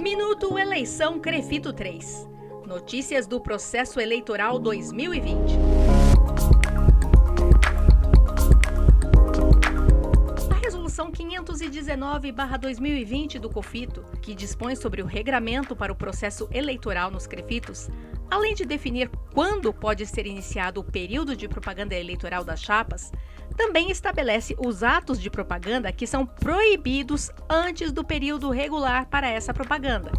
Minuto Eleição Crefito 3. Notícias do processo eleitoral 2020. A resolução 519/2020 do COFITO, que dispõe sobre o regramento para o processo eleitoral nos Crefitos, além de definir quando pode ser iniciado o período de propaganda eleitoral das chapas, também estabelece os atos de propaganda que são proibidos antes do período regular para essa propaganda.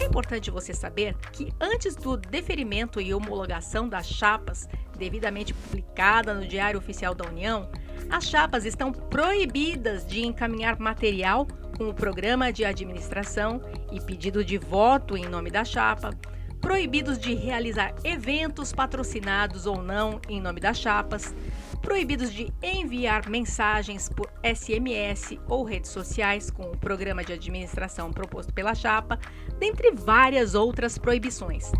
É importante você saber que antes do deferimento e homologação das chapas, devidamente publicada no Diário Oficial da União, as chapas estão proibidas de encaminhar material com o programa de administração e pedido de voto em nome da chapa, proibidos de realizar eventos patrocinados ou não em nome das chapas, proibidos de enviar mensagens por SMS ou redes sociais com o programa de administração proposto pela chapa, dentre várias outras proibições.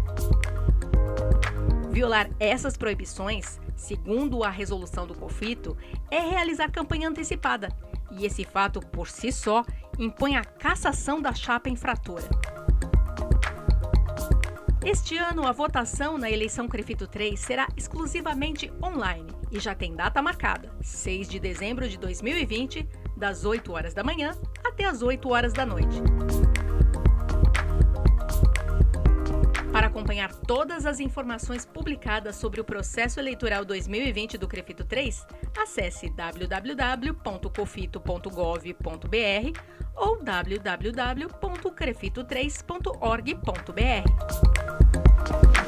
Violar essas proibições, segundo a resolução do conflito, é realizar campanha antecipada, e esse fato por si só impõe a cassação da chapa infratora. Este ano, a votação na eleição Crefito 3 será exclusivamente online e já tem data marcada, 6 de dezembro de 2020, das 8 horas da manhã até as 8 horas da noite. Para acompanhar todas as informações publicadas sobre o processo eleitoral 2020 do Crefito 3, acesse www.cofito.gov.br ou www.crefito3.org.br. Bye.